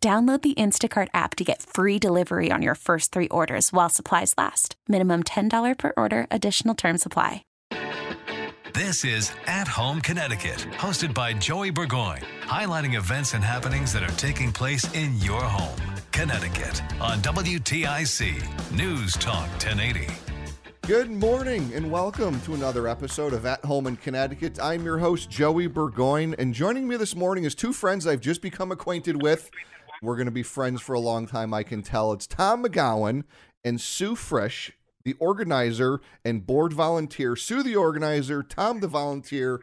Download the Instacart app to get free delivery on your first three orders while supplies last. Minimum $10 per order, additional term supply. This is At Home Connecticut, hosted by Joey Burgoyne, highlighting events and happenings that are taking place in your home, Connecticut, on WTIC News Talk 1080. Good morning and welcome to another episode of At Home in Connecticut. I'm your host, Joey Burgoyne, and joining me this morning is two friends I've just become acquainted with. We're going to be friends for a long time, I can tell. It's Tom McGowan and Sue Frisch, the organizer and board volunteer. Sue, the organizer, Tom, the volunteer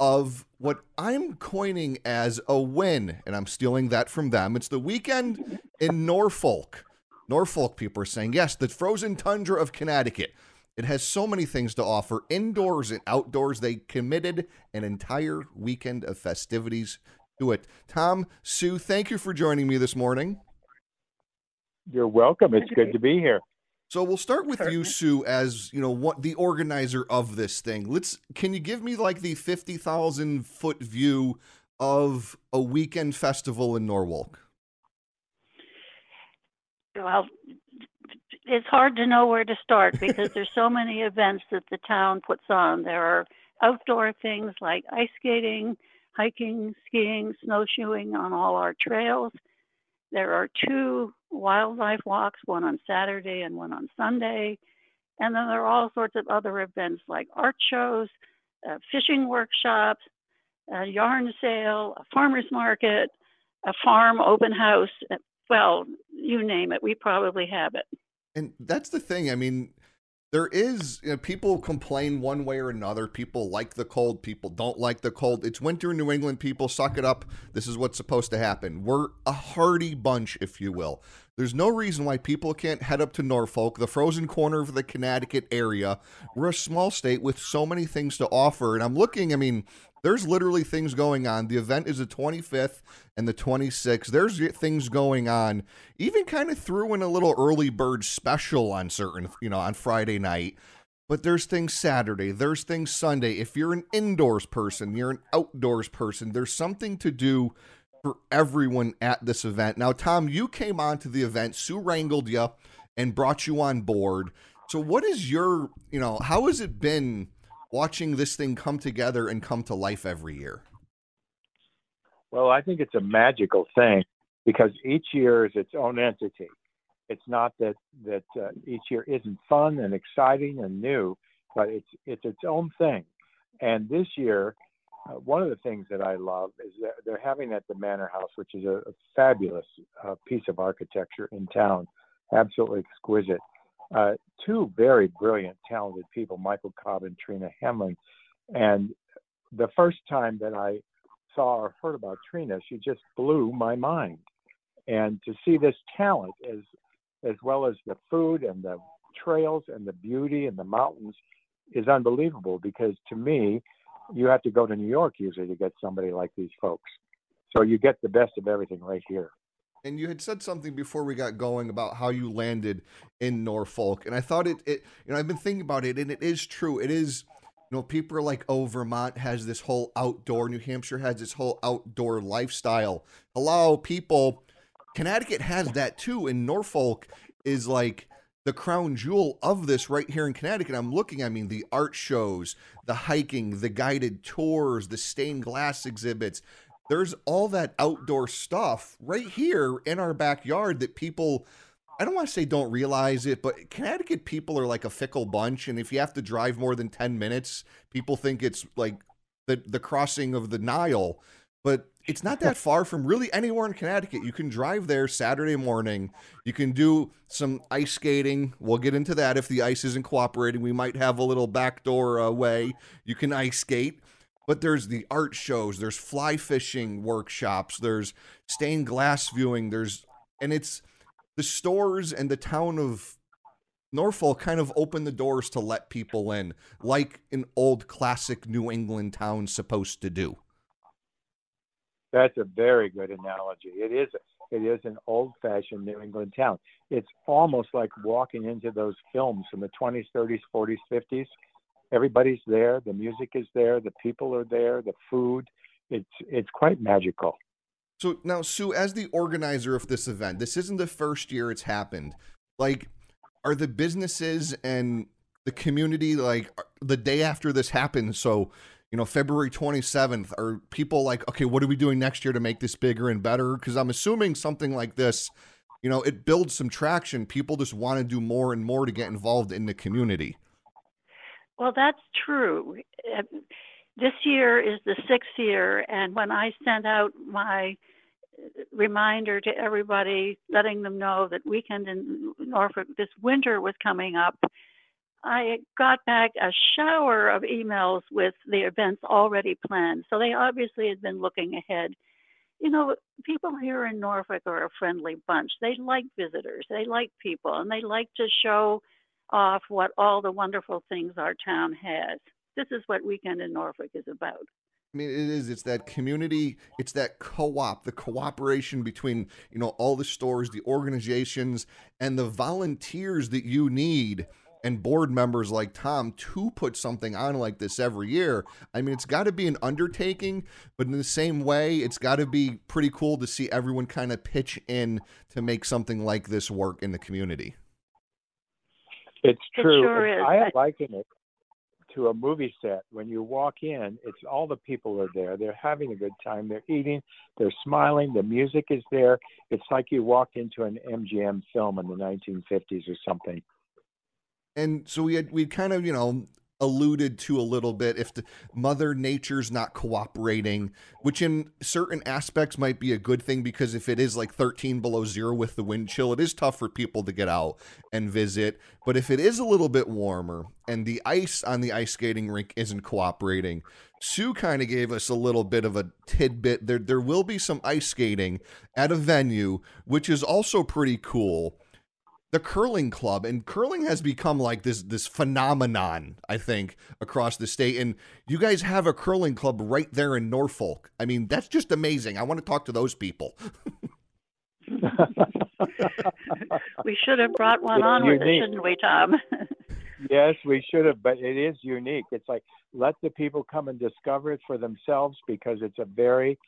of what I'm coining as a win, and I'm stealing that from them. It's the weekend in Norfolk. Norfolk people are saying, yes, the frozen tundra of Connecticut. It has so many things to offer indoors and outdoors. They committed an entire weekend of festivities to it. Tom, Sue, thank you for joining me this morning. You're welcome. It's good to be here. So we'll start with you, Sue, as you know, what the organizer of this thing. Let's. Can you give me like the fifty thousand foot view of a weekend festival in Norfolk? Well, it's hard to know where to start because there's so many events that the town puts on. There are outdoor things like ice skating, hiking, skiing, snowshoeing on all our trails. There are two wildlife walks, one on Saturday and one on Sunday. And then there are all sorts of other events like art shows, uh, fishing workshops, a yarn sale, a farmer's market, a farm open house. Well, you name it, we probably have it. And that's the thing. I mean, there is you know, people complain one way or another. People like the cold, people don't like the cold. It's winter in New England. People suck it up. This is what's supposed to happen. We're a hardy bunch, if you will. There's no reason why people can't head up to Norfolk, the frozen corner of the Connecticut area. We're a small state with so many things to offer. And I'm looking, I mean, there's literally things going on. The event is the 25th and the 26th. There's things going on. Even kind of threw in a little early bird special on certain, you know, on Friday night. But there's things Saturday, there's things Sunday. If you're an indoors person, you're an outdoors person, there's something to do for everyone at this event. Now, Tom, you came on to the event. Sue wrangled you and brought you on board. So, what is your, you know, how has it been watching this thing come together and come to life every year? Well, I think it's a magical thing because each year is its own entity. It's not that that uh, each year isn't fun and exciting and new, but it's it's its own thing. And this year, uh, one of the things that I love is that they're having at the Manor House, which is a, a fabulous uh, piece of architecture in town, absolutely exquisite. Uh, two very brilliant, talented people, Michael Cobb and Trina Hamlin. And the first time that I saw or heard about Trina, she just blew my mind. And to see this talent as as well as the food and the trails and the beauty and the mountains is unbelievable because to me, you have to go to New York usually to get somebody like these folks. So you get the best of everything right here. And you had said something before we got going about how you landed in Norfolk, and I thought it, it you know, I've been thinking about it, and it is true. It is, you know, people are like, oh, Vermont has this whole outdoor, New Hampshire has this whole outdoor lifestyle. Hello, people. Connecticut has that too, and Norfolk is like the crown jewel of this right here in Connecticut. I'm looking, I mean, the art shows, the hiking, the guided tours, the stained glass exhibits. there's all that outdoor stuff right here in our backyard that people I don't want to say don't realize it, but Connecticut people are like a fickle bunch and if you have to drive more than 10 minutes, people think it's like the the crossing of the Nile, but it's not that far from really anywhere in Connecticut. You can drive there Saturday morning. You can do some ice skating. We'll get into that if the ice isn't cooperating. We might have a little backdoor uh, way you can ice skate. But there's the art shows, there's fly fishing workshops, there's stained glass viewing, there's and it's the stores and the town of Norfolk kind of open the doors to let people in, like an old classic New England town supposed to do. That's a very good analogy. It is it is an old-fashioned New England town. It's almost like walking into those films from the 20s, 30s, 40s, 50s. Everybody's there. The music is there. The people are there. The food. It's it's quite magical. So now, Sue, as the organizer of this event, this isn't the first year it's happened. Like, are the businesses and the community like the day after this happens? So you know, February 27th, are people like, okay, what are we doing next year to make this bigger and better? Because I'm assuming something like this, you know, it builds some traction. People just want to do more and more to get involved in the community. Well, that's true. This year is the sixth year, and when I sent out my reminder to everybody, letting them know that weekend in Norfolk this winter was coming up, I got back a shower of emails with the events already planned. So they obviously had been looking ahead. You know, people here in Norfolk are a friendly bunch. They like visitors, they like people, and they like to show off what all the wonderful things our town has. This is what Weekend in Norfolk is about. I mean, it is. It's that community. It's that co-op, the cooperation between you know all the stores, the organizations, and the volunteers that you need and board members like Tom to put something on like this every year. I mean, it's got to be an undertaking, but in the same way, it's got to be pretty cool to see everyone kind of pitch in to make something like this work in the community. It's true. It sure I liken it to a movie set. When you walk in, it's all the people are there. They're having a good time. They're eating. They're smiling. The music is there. It's like you walked into an MGM film in the 1950s or something and so we had we kind of you know alluded to a little bit if the mother nature's not cooperating which in certain aspects might be a good thing because if it is like 13 below zero with the wind chill it is tough for people to get out and visit. But if it is a little bit warmer and the ice on the ice skating rink isn't cooperating sue kind of gave us a little bit of a tidbit. There there will be some ice skating at a venue which is also pretty cool the curling club and curling has become like this this phenomenon i think across the state and you guys have a curling club right there in norfolk. I mean that's just amazing. I want to talk to those people. We should have brought one on with us shouldn't we tom? Yes we should have but it is unique. It's like let the people come and discover it for themselves because it's a very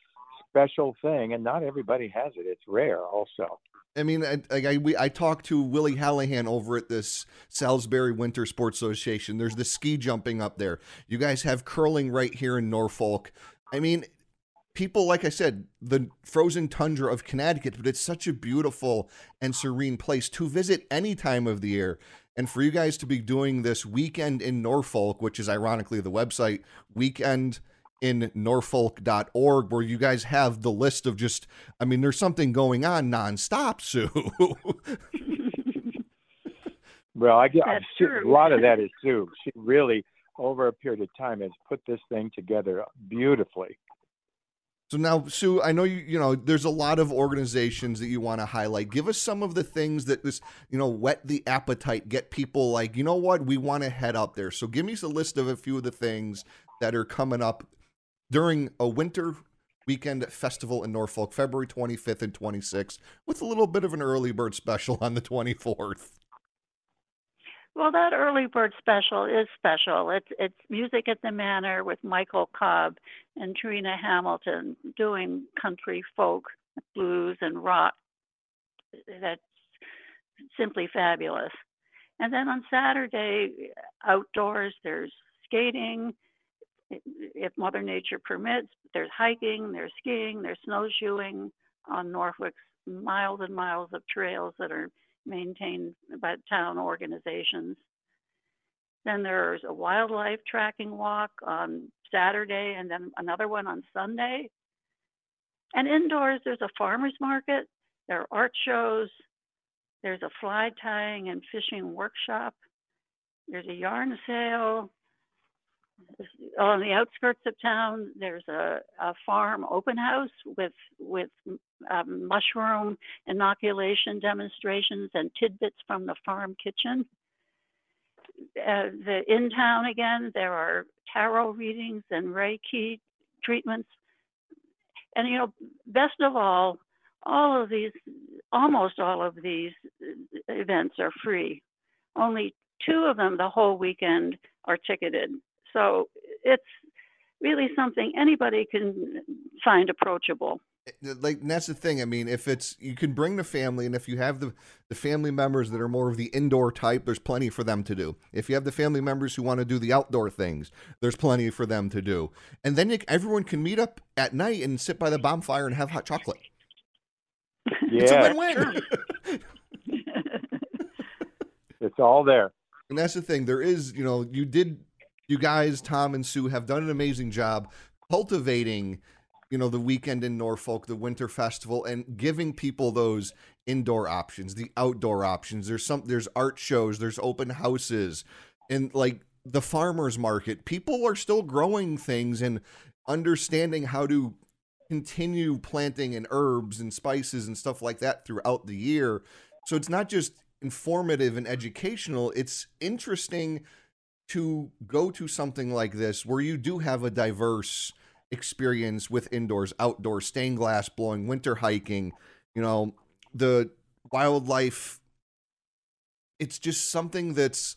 special thing and not everybody has it. It's rare also I mean, I, I, we, I talked to Willie Hallahan over at this Salisbury Winter Sports Association. There's the ski jumping up there. You guys have curling right here in Norfolk. I mean, people, like I said, the frozen tundra of Connecticut, but it's such a beautiful and serene place to visit any time of the year. And for you guys to be doing this weekend in Norfolk, which is ironically the website, weekend in norfolk.org where you guys have the list of just I mean there's something going on nonstop, Sue. well, I get a lot of that is Sue. She really over a period of time has put this thing together beautifully. So now, Sue, I know you. You know, there's a lot of organizations that you want to highlight. Give us some of the things that this, you know, whet the appetite, get people like, you know what, we want to head up there. So give me a list of a few of the things that are coming up during a winter weekend festival in Norfolk, February 25th and 26th, with a little bit of an early bird special on the 24th. Well, that early bird special is special. It's it's music at the Manor with Michael Cobb and Trina Hamilton doing country folk, blues, and rock. That's simply fabulous. And then on Saturday, outdoors, there's skating, if Mother Nature permits. There's hiking, there's skiing, there's snowshoeing on Norfolk's miles and miles of trails that are maintained by town organizations. Then there's a wildlife tracking walk on Saturday and then another one on Sunday. And indoors, there's a farmer's market, there are art shows, there's a fly tying and fishing workshop, there's a yarn sale. On the outskirts of town, there's a, a farm open house with with um, mushroom inoculation demonstrations and tidbits from the farm kitchen. Uh, the in town again, there are tarot readings and Reiki treatments. And you know, best of all, all of these, almost all of these events are free. Only two of them the whole weekend are ticketed. So it's really something anybody can find approachable like that's the thing. I mean, if it's you can bring the family, and if you have the the family members that are more of the indoor type, there's plenty for them to do. If you have the family members who want to do the outdoor things, there's plenty for them to do. And then you, everyone can meet up at night and sit by the bonfire and have hot chocolate. Yeah, it's a win-win. it's all there. And that's the thing. There is, you know, you did, you guys, Tom and Sue, have done an amazing job cultivating you know, the weekend in Norfolk, the winter festival, and giving people those indoor options, the outdoor options. There's some there's art shows, there's open houses, and like the farmers market. People are still growing things and understanding how to continue planting and herbs and spices and stuff like that throughout the year. So it's not just informative and educational, it's interesting to go to something like this where you do have a diverse experience with indoors, outdoors, stained glass blowing, winter hiking, you know, the wildlife. It's just something that's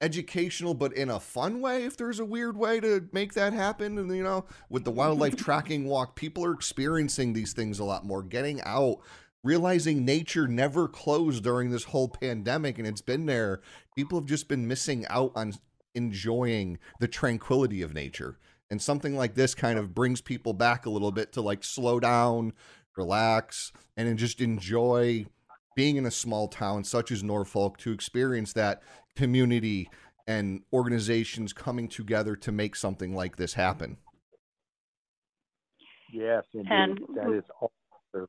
educational, but in a fun way, if there's a weird way to make that happen. And, you know, with the wildlife tracking walk, people are experiencing these things a lot more, getting out, realizing nature never closed during this whole pandemic and it's been there. People have just been missing out on enjoying the tranquility of nature. And something like this kind of brings people back a little bit to like slow down, relax, and just enjoy being in a small town such as Norfolk to experience that community and organizations coming together to make something like this happen. Yes, indeed. And, that is all true.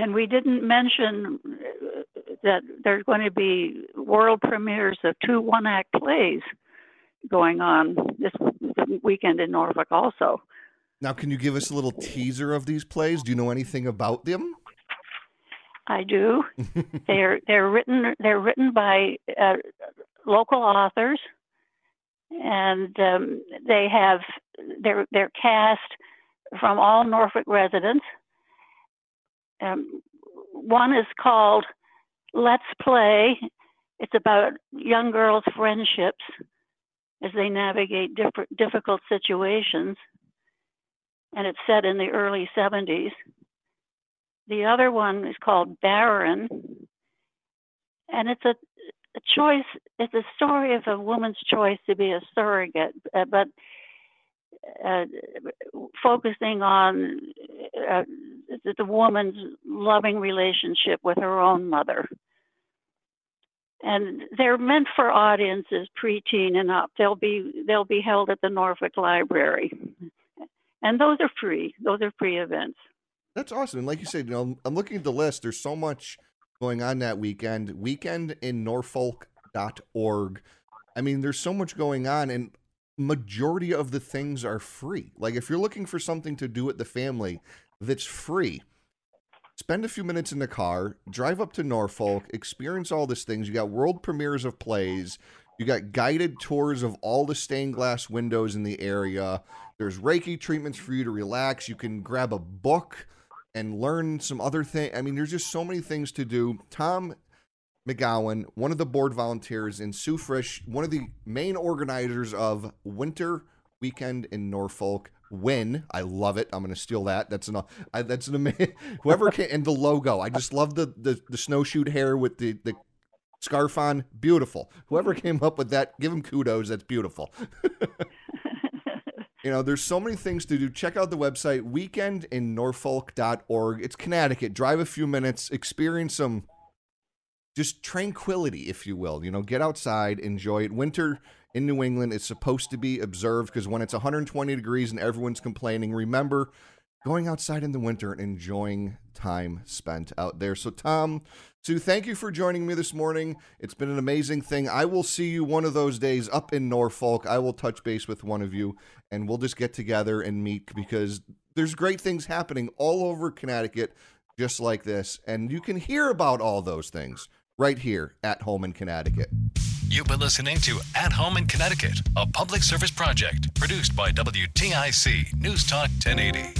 And we didn't mention uh, that there's going to be world premieres of two one act plays going on this weekend in Norfolk also. Now, can you give us a little teaser of these plays? Do you know anything about them? I do. they're they're written they're written by uh, local authors, and um, they have they're they're cast from all Norfolk residents. Um, one is called Let's Play. It's about young girls' friendships as they navigate different, difficult situations. And it's set in the early 70s. The other one is called Barren. And it's a, a choice, it's a story of a woman's choice to be a surrogate, uh, but uh, focusing on uh, the woman's loving relationship with her own mother and they're meant for audiences preteen and up. They'll be they'll be held at the Norfolk Library, and those are free. Those are free events. That's awesome. And like you said, you know, I'm looking at the list. There's so much going on that weekend. Weekend in Norfolk.org. I mean, there's so much going on, and majority of the things are free. Like if you're looking for something to do with the family that's free, spend a few minutes in the car, drive up to Norfolk, experience all these things. You got world premieres of plays. You got guided tours of all the stained glass windows in the area. There's Reiki treatments for you to relax. You can grab a book and learn some other thing. I mean, there's just so many things to do. Tom McGowan, one of the board volunteers, and Sue Frisch, one of the main organizers of Winter Weekend in Norfolk win. I love it. I'm going to steal that. That's an I, that's an amazing whoever can and the logo. I just love the the, the snowshoe hare with the the scarf on, beautiful. Whoever came up with that, give them kudos. That's beautiful. you know, there's so many things to do. Check out the website weekendinnorfolk.org. It's Connecticut. Drive a few minutes, experience some just tranquility, if you will. You know, get outside, enjoy it. Winter in New England is supposed to be observed because when it's 120 degrees and everyone's complaining, remember going outside in the winter and enjoying time spent out there. So, Tom, Sue, thank you for joining me this morning. It's been an amazing thing. I will see you one of those days up in Norfolk. I will touch base with one of you and we'll just get together and meet because there's great things happening all over Connecticut just like this. And you can hear about all those things right here at home in Connecticut. You've been listening to At Home in Connecticut, a public service project produced by WTIC News Talk 1080.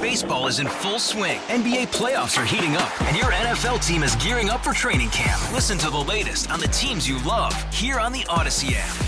Baseball is in full swing. NBA playoffs are heating up, and your NFL team is gearing up for training camp. Listen to the latest on the teams you love here on the Odyssey app.